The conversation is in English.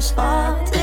first fault.